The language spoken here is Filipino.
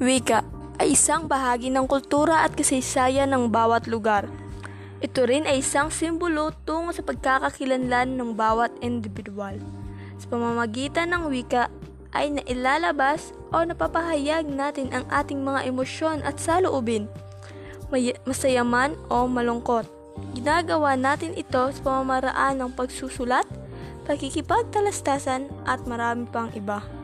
Wika ay isang bahagi ng kultura at kasaysayan ng bawat lugar. Ito rin ay isang simbolo tungo sa pagkakakilanlan ng bawat individual. Sa pamamagitan ng wika ay nailalabas o napapahayag natin ang ating mga emosyon at saloobin, may- masaya man o malungkot. Ginagawa natin ito sa pamamaraan ng pagsusulat, pagkikipagtalastasan at marami pang iba.